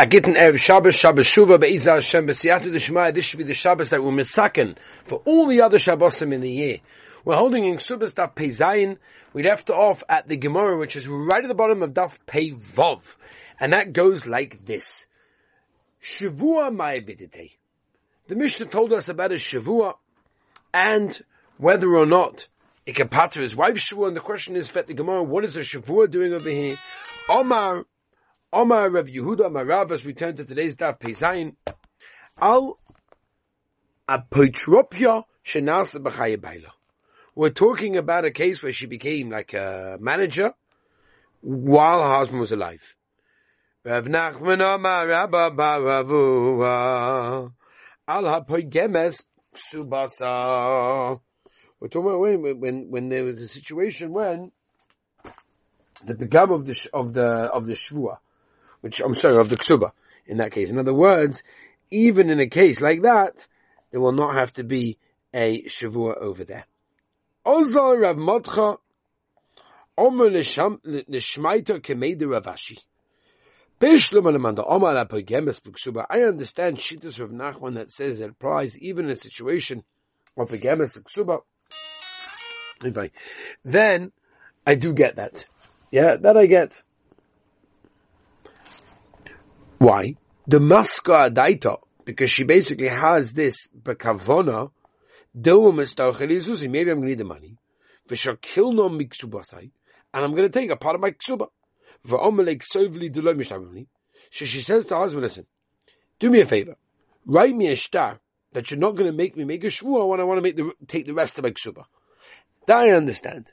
A gitten Shabbos, Shabbos Shuva, Be'ezah Hashem, B'siyatu D'Shmaya, this should be the Shabbos that we're misaken for all the other Shabbosim in the year. We're holding in Ksubas Daf Pei Zayin. We left off at the Gemara, which is right at the bottom of Daf Pei Vov. And that goes like this. Shavua Ma'abidite. The Mishnah told us about a Shavua and whether or not it can pater his wife Shavua. And the question is, Fet the Gemara, what is a Shavua doing over here? Omar Omar Rav Yehuda Amar as to today's daf Pezayin. Al apotropia. We're talking about a case where she became like a manager while her husband was alive. Rav Nachman Amar Rabba bar Avuha Al Subasa. We're talking about when, when, when there was a situation when the begam of the, of the, of the Shvua which I'm sorry, of the ksuba in that case. In other words, even in a case like that, there will not have to be a shavua over there. Ozal Rav Motcha Omer Ravashi. I understand Shittas of Nachman that says it applies even in a situation of a gemes. Then I do get that. Yeah, that I get. Why? The maska adaita, because she basically has this bekavona, maybe I'm to need the money, no miksubasai, and I'm going to take a part of my ksuba. So she says to her husband, listen, do me a favor, write me a star that you're not going to make me make a shvua when I want to make the, take the rest of my ksuba. That I understand.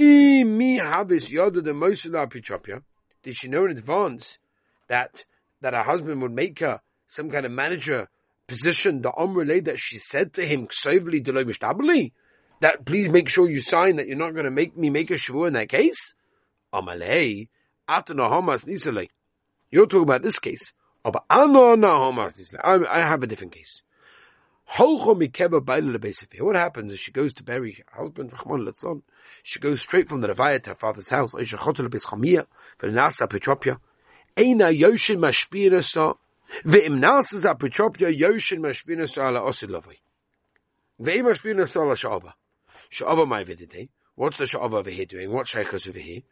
Mi habis yoda the Mosula Pichopia. Did she know in advance that that her husband would make her some kind of manager position? The Omrele that she said to him, that please make sure you sign that you're not going to make me make a shavu in that case. Amalei, atana hamas nisale. You're talking about this case. I have a different case. What happens is she goes to bury her husband, Rahman She goes straight from the Levaya to her father's house. Eina Yoshin Mashpina sa. Ve'im nasas apetropia Yoshin Mashpina ala osilovai. Ve'im Mashpina ala sha'ava. Sha'ava my vidite. What's the sha'ava over here doing? What shaykhas over here?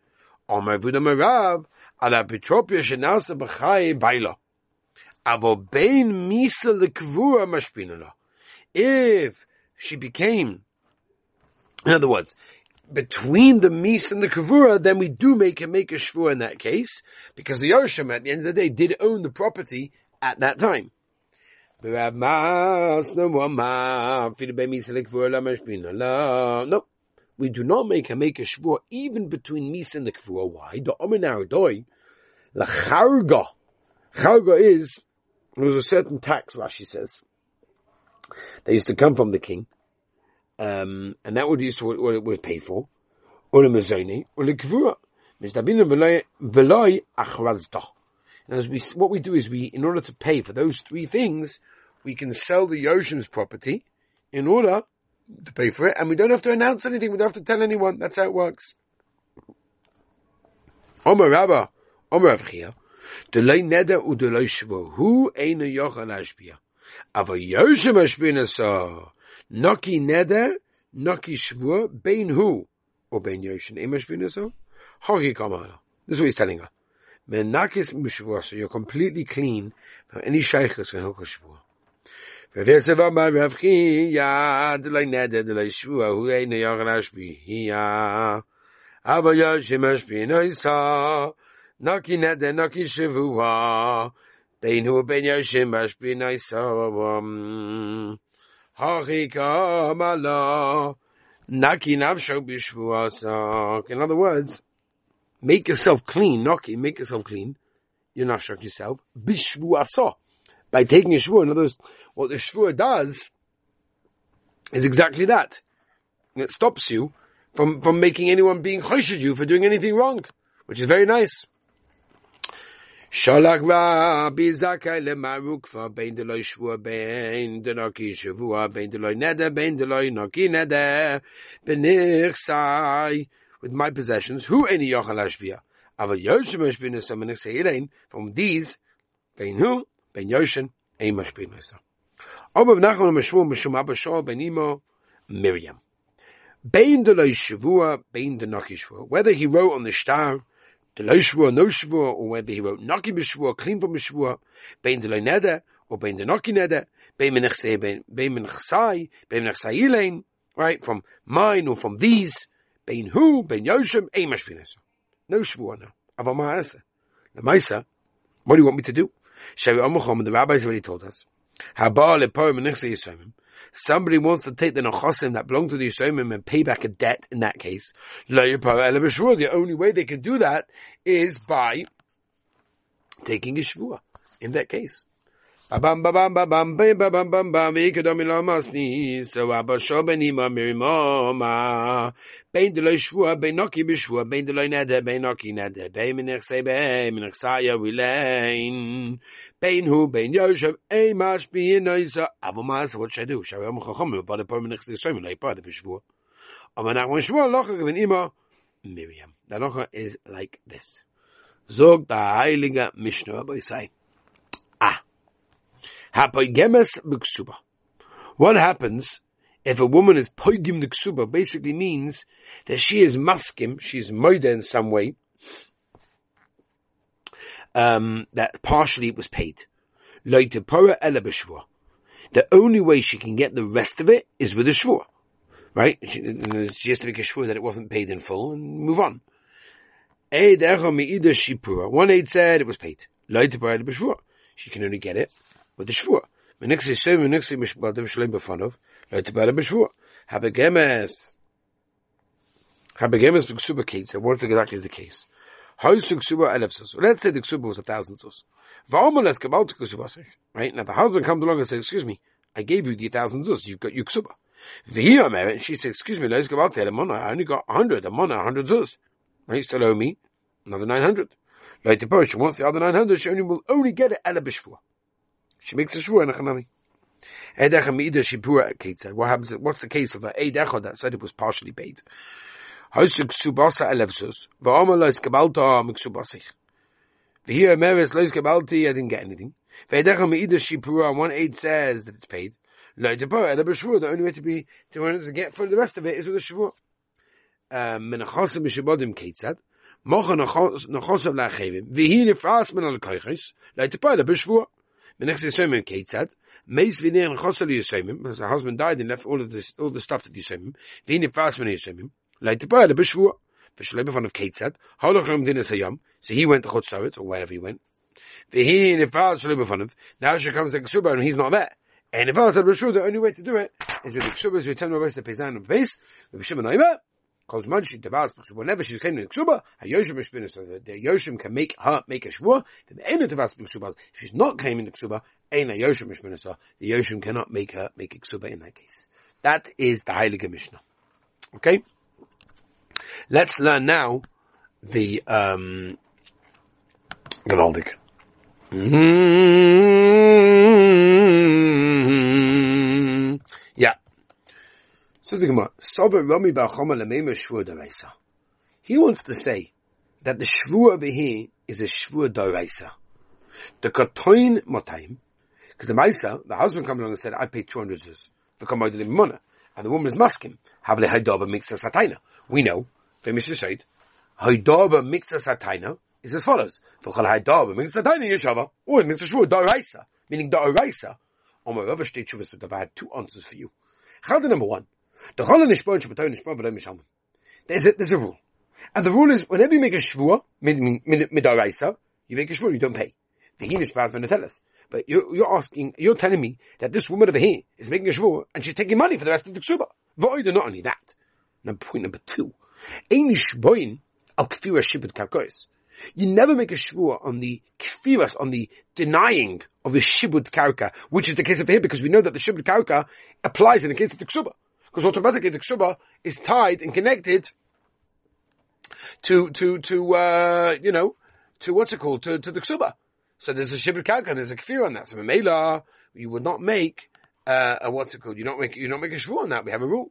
Buddha Marav ala baila. Avo misa if she became, in other words, between the mis and the kavura, then we do make a make a shvur in that case, because the Yoshim at the end of the day did own the property at that time. No, we do not make a make a shvur even between mis and the kavura. Why? The ominaradoi, la charga. Charga is, there was a certain tax, Rashi says, they used to come from the king, um, and that would used what it was paid for. Mezoni, ula kavua. As we, what we do is we, in order to pay for those three things, we can sell the Yoshim's property in order to pay for it, and we don't have to announce anything. We don't have to tell anyone. That's how it works. Omer Rabba, Omer Avchia, Shvo. Aber Yoshe Mashbina so, Noki Neder, Noki Shvur, Bein Hu, or Bein Yoshe Mashbina so, Hoki Kamala. This is what he's telling her. Menakis Mishvur, so you're completely clean from any Sheikhs and Hoka Shvur. ופסב אמר רב חייא, דלי נדר דלי שבוע, הוא אין יוכל להשפיע. אבל יושם משפיע נויסה, נקי נדר נקי שבוע, Beinu ben Yoshim Mashbi Naisavam. Hachika Mala. Naki Navsho Bishvuasak. In other words, make yourself clean. Naki, make yourself clean. You're not shock yourself. Bishvuasa. By taking a shvur. In other words, what the shvur does is exactly that. It stops you from, from making anyone being choshed you for doing anything wrong, which is very nice. Shalach Rabbi Zakai lemarukva bein deloi shvua bein denoki shavua bein deloi neder bein deloi noki neder benichsai with my possessions. Who any yochal ashbia? Ava Yoshem mashbina so menech from these, bein who, bein Yoshem, ein mashbina so. Obav Nachman Meshmu Meshum Abba Shol Ben Imo Miriam. Bein de loy shavua, bein de naki shavua. Whether he wrote on the star, the no shavua, or whether he wrote naki b'shavua, clean from b'shavua, bein loy neder, or bein de naki neder, bein menech bein menech bein menech sai right, from mine or from these, bein hu, bein yoshem, ein mashpinesa. No shavua now. Ava ma'asa. The Maisa, what do you want me to do? Shavi Amachom, the rabbis already told us somebody wants to take the nechosim that belong to the Yisraelim and pay back a debt in that case, the only way they can do that is by taking a shvua. in that case bein de loy shvua bein noki b'shvua bein de loy bein noki bein sei bein saya vilein bein hu bein yoshev ei mash what should I do? Sei one shvua. Ima Miriam. The locha is like this. Zog da heilige Mishnah say ah. What happens if a woman is poigim the ksuba? Basically means that she is maskim, she is moida in some way, um, that partially it was paid. The only way she can get the rest of it is with a shvur. Right? She, she, has to make a sure that it wasn't paid in full and move on. One aid said it was paid. She can only get it with the shvur. Gemes B'Ksuba Kate, so what exactly is the case? How is the Elef Let's say the Ksuba was a thousand Sus. Warum go Ksuba sich? Right? Now the husband comes along and says, excuse me, I gave you the thousand Sus, you've got your Ksuba. And she says, excuse me, let's go out there, I only got a hundred, a monah, a hundred Sus. Right? Still owe me another nine hundred. Later, she wants the other nine hundred, she only will only get it Elef B'Shvua. She makes a shvur in a chanami. What happens? What's the case of the Eidech that said it was partially paid? Va'omer lois I didn't get anything. Shipura, one aid says that it's paid. The only way to be, to, get for the rest of it is with a Shvur. Um. Mocha Nechosav Lachevim. V'hi Nifras Men Al the next Yisraimim Ketzad. Meis v'nir and chosel Yisraimim. Her husband died and left all of this, all the stuff to Yisraimim. V'nir pas v'nir Yisraimim. Leit the Baal, the Beshvua. B'shleba von of Ketzad. Holach rum din esayam. So he went to Chotzaret, or wherever he went. V'nir and pas shleba von of. Now she comes to Kesuba and he's not there. And if I was a Beshvua, the only way to do it is with the Kesuba's return to the Pezan and the with Shimon Aimer, because Manshi Tavas, whenever she's came to Ksuba, a Yoshim is finished, the Yoshim can make her make a Shvua, then the of Tavas Ksuba, if she's not came in the Ksuba, Ein Yoshim Mishminasa, the Yoshim cannot make her make a ksuba in that case. That is the Heilige Mishnah. Okay? Let's learn now the um. Mm-hmm. So the Gemara, Rami. He wants to say that the Shvur over here is a Shvur Daraisa. The Katoin Motayim, because the Maisa, the husband comes along and said, I paid 200 zuz. The Kamoid Limona. And the woman is masking. Havle Haidaba mixas hataina. We know, famous said, Haidaba mixas hataina is as follows. V'chol Haidaba mixas hataina yeshava. Or it means a shvur, da'oraisa. Meaning my other state shuvas, but I had two answers for you. Chalda number one. There's a, there's a rule. And the rule is, whenever you make a shvur, mid, mid, you make a shvur, you don't pay. The hinish baz benatelis. But you're, you're asking, you're telling me that this woman over here is making a shvur and she's taking money for the rest of the ksuba. Void, not only that. Now point number two. Ein shboin al kfira shibud karkois. You never make a shvur on the kfiras, on the denying of the shibud karka, which is the case of here because we know that the shibud karka applies in the case of the ksuba. Because automatically the ksuba is tied and connected to, to, to, uh, you know, to what's it called, to, to the ksuba. So there's a shibud karka and there's a kfir on that. So Mela, you would not make uh, a what's it called? You don't make you don't make a shvu on that. We have a rule.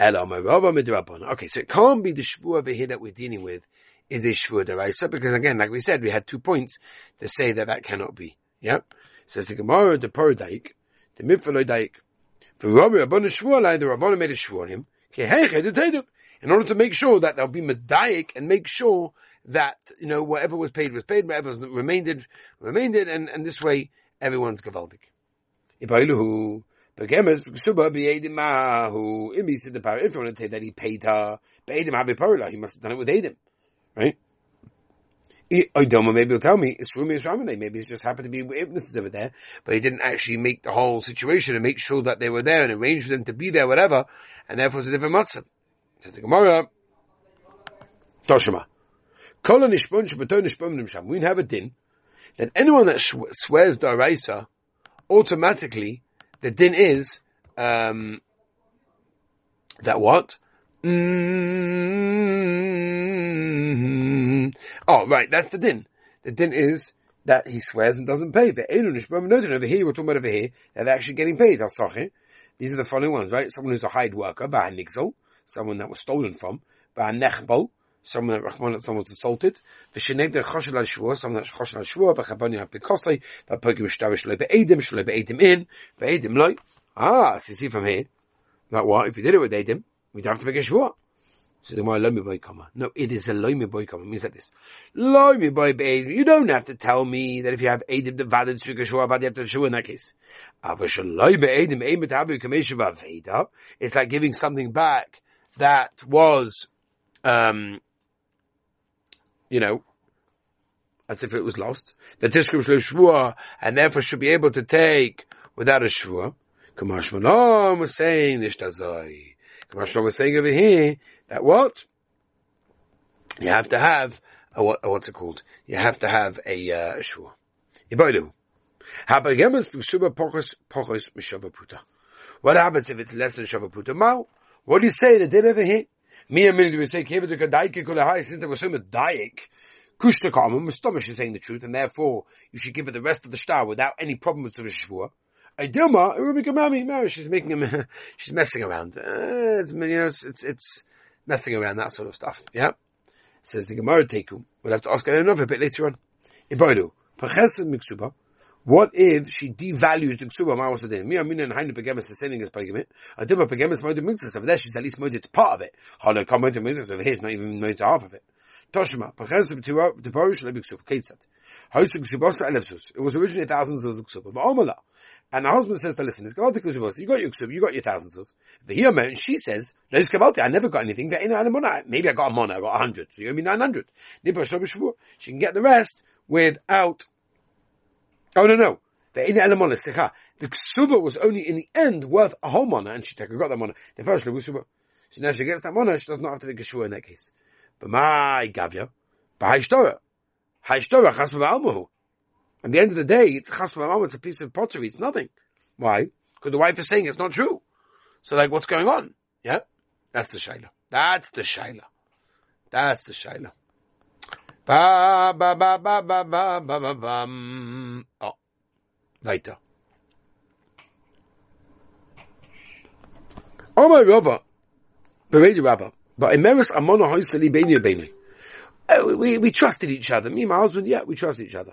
Okay, so it can't be the shvua over here that we're dealing with is a shvua deraisa because again, like we said, we had two points to say that that cannot be. Yep. Says the Gemara, the Paradaik, the Mifaloi the Rabban made a shvua on him. In order to make sure that they'll be medayik and make sure that, you know, whatever was paid was paid, whatever was remained, remained, and, and this way everyone's gavaldik. Said the power, if you want to say that he paid her, he must have done it with Edim. Right? I don't know, maybe he'll tell me, it's Rumi Ramane, maybe it's just happened to be witnesses over there, but he didn't actually make the whole situation and make sure that they were there and arrange them to be there, whatever, and therefore it's a different matzah. Says the Gemara, Toshima. We have a din that anyone that swears daraisa, automatically, the din is, um, that what? Mm-hmm. Oh, right, that's the din. The din is that he swears and doesn't pay. The over here, we're talking about over here, that they're actually getting paid. These are the following ones, right? Someone who's a hired worker, Bahanigzol, someone that was stolen from, Bahanechbol, someone that someone was assaulted, Visheneg the Choshel al Shvua, someone that's Choshel al Shvua, Vachabani al Pikosai, Vapogim Shtavish Lebe Edim, Shlebe Edim in, Ve'edim Loi. Ah, so you see from here, that what? If you did it with Edim, we'd have to make a Shvua. So the lomi boy kama. No, it is a lomi boy kama. It means like this. Lomi boy Edim. You don't have to tell me that if you have Edim the Shvua, but you have to Shvua in that case. It's like giving something back that was, um, you know, as if it was lost. The Tishkum Shvua, and therefore should be able to take without a Shvua. Kamash Manom was saying this Tazai. Kamash was saying over here that what? You have to have a, what, what's it called? You have to have a, uh, a Shvua. Ibaidu. What happens if it's less than Shavaputa? Mao? What do you say? The did over here? Me a minute we say since there was so much Daik. Kushta Kamam, Mustamas is saying the truth, and therefore you should give it the rest of the star without any problem with the Shvua. Dilma, Ruby Kamami, no, she's making him, she's messing around. Uh, it's, you know, it's, it's, it's, messing around, that sort of stuff. Yeah? Says the Gemara Teku. We'll have to ask another bit later on. Iboidu, Pachesed Miksuba, what if she devalues the ksuba ma'os adin? Mi amin and hainu pegemes is saying as pegemit. A dimma pegemes moed mitzvahs. Over there she's at least moed to part of it. Hala come moed mitzvahs. Over here not even moed to half of it. Toshima, pegemes to parish lebik ksuba. Ketzat. It was originally thousands of ksuba. But omala. And the husband says to listen, it's Gavalti Kuzubos, you got your ksub, you got your thousands. The here and she says, no, it's Gavalti, I never got anything, maybe I got a mona, I got a hundred, so you owe me nine hundred. She can get the rest without, oh no, no, the in elamona sticha. The ksuba was only in the end worth a whole mona, and she take got that mona. The first ksuba. So now she gets that mona, she does not have to make a shua in that case. But my gavya, by Haishtora. Haishtora chas almuhu. At the end of the day, it's chas it's a piece of pottery, it's nothing. Why? Because the wife is saying it's not true. So like, what's going on? Yeah? That's the shaila. That's the shaila. That's the shaila. Ba ba ba ba ba ba ba ba ba. Oh. Weiter. Omar Rava, Beredi Rabba, but Emeris Amona Hoysali Beni Beni. Uh, we, we trusted each other. Me and my husband, yeah, we trusted each other.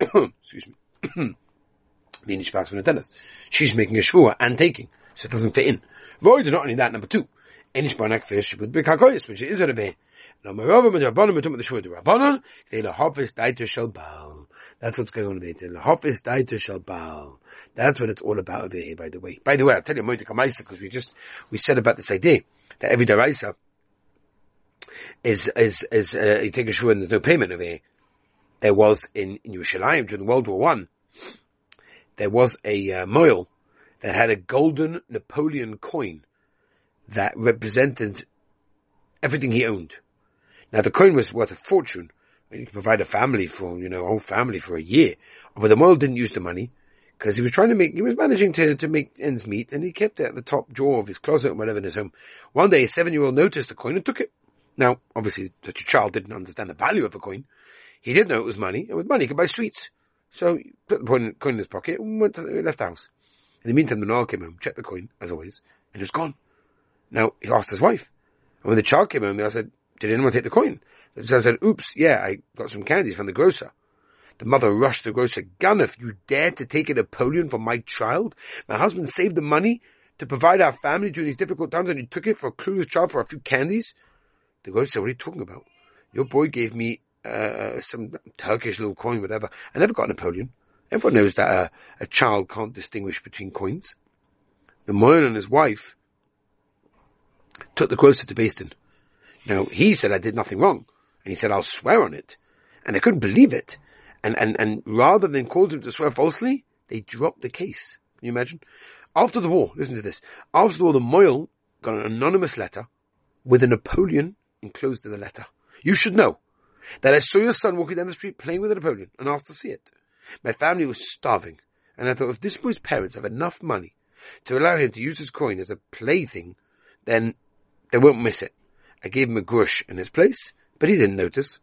Excuse me. Being Nishpas from the tennis. She's making a Shvua and taking, so it doesn't fit in. Void, not only that, number two. Enish Banak fish would be Kakoyis, which is a Rebbe. No, Merova, Rabbanon, Metum, the Shvua, the Rabbanon, they the Hofis, Daiter, Shal. That's what's going on there. The Hofis Daita Shal Baal. That's what it's all about over here, by the way. By the way, I'll tell you Moita Kamaisa, because we just, we said about this idea, that every Daraisa is, is, is, uh, you take a shua and there's no payment over here. There was in, in Yerushalayim during World War One, there was a uh, moil that had a golden Napoleon coin that represented everything he owned. Now the coin was worth a fortune. You could provide a family for, you know, a whole family for a year. But the Moil didn't use the money because he was trying to make, he was managing to, to make ends meet and he kept it at the top drawer of his closet and whatever in his home. One day a seven year old noticed the coin and took it. Now, obviously such a child didn't understand the value of a coin. He did know it was money and with money he could buy sweets. So he put the coin in his pocket and went to, the left the house. In the meantime, the Moil came home, checked the coin, as always, and it was gone. Now, he asked his wife. And when the child came home, I said, did anyone take the coin? The child said, oops, yeah, I got some candies from the grocer. The mother rushed the grocer, Ganef, you dare to take a Napoleon from my child? My husband saved the money to provide our family during these difficult times and you took it for a clueless child for a few candies? The grocer said, what are you talking about? Your boy gave me, uh, some Turkish little coin, whatever. I never got a Napoleon. Everyone knows that a, a child can't distinguish between coins. The Moyen and his wife took the grocer to Basin. Now, he said I did nothing wrong. And he said, I'll swear on it. And they couldn't believe it. And, and, and rather than cause him to swear falsely, they dropped the case. Can you imagine? After the war, listen to this. After the war, the Moyle got an anonymous letter with a Napoleon enclosed in the letter. You should know that I saw your son walking down the street playing with a Napoleon and asked to see it. My family was starving, and I thought if this boy's parents have enough money to allow him to use his coin as a plaything, then they won't miss it. I gave him a grush in his place, but he didn't notice.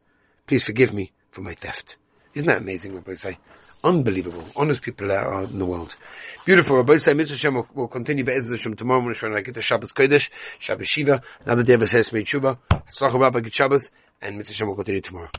Please forgive me for my theft. Isn't that amazing, Rabbi say? Unbelievable. Honest people are in the world. Beautiful. Rabbi say, Mitzvah Shem will, will continue Be'ez Hashem tomorrow when I get to Shabbos Kodesh, Shabbos Shuva, another day of Ases Mei Tshuva, Tzlach Rabbi Shabbos, and Mitzvah Shem will continue tomorrow.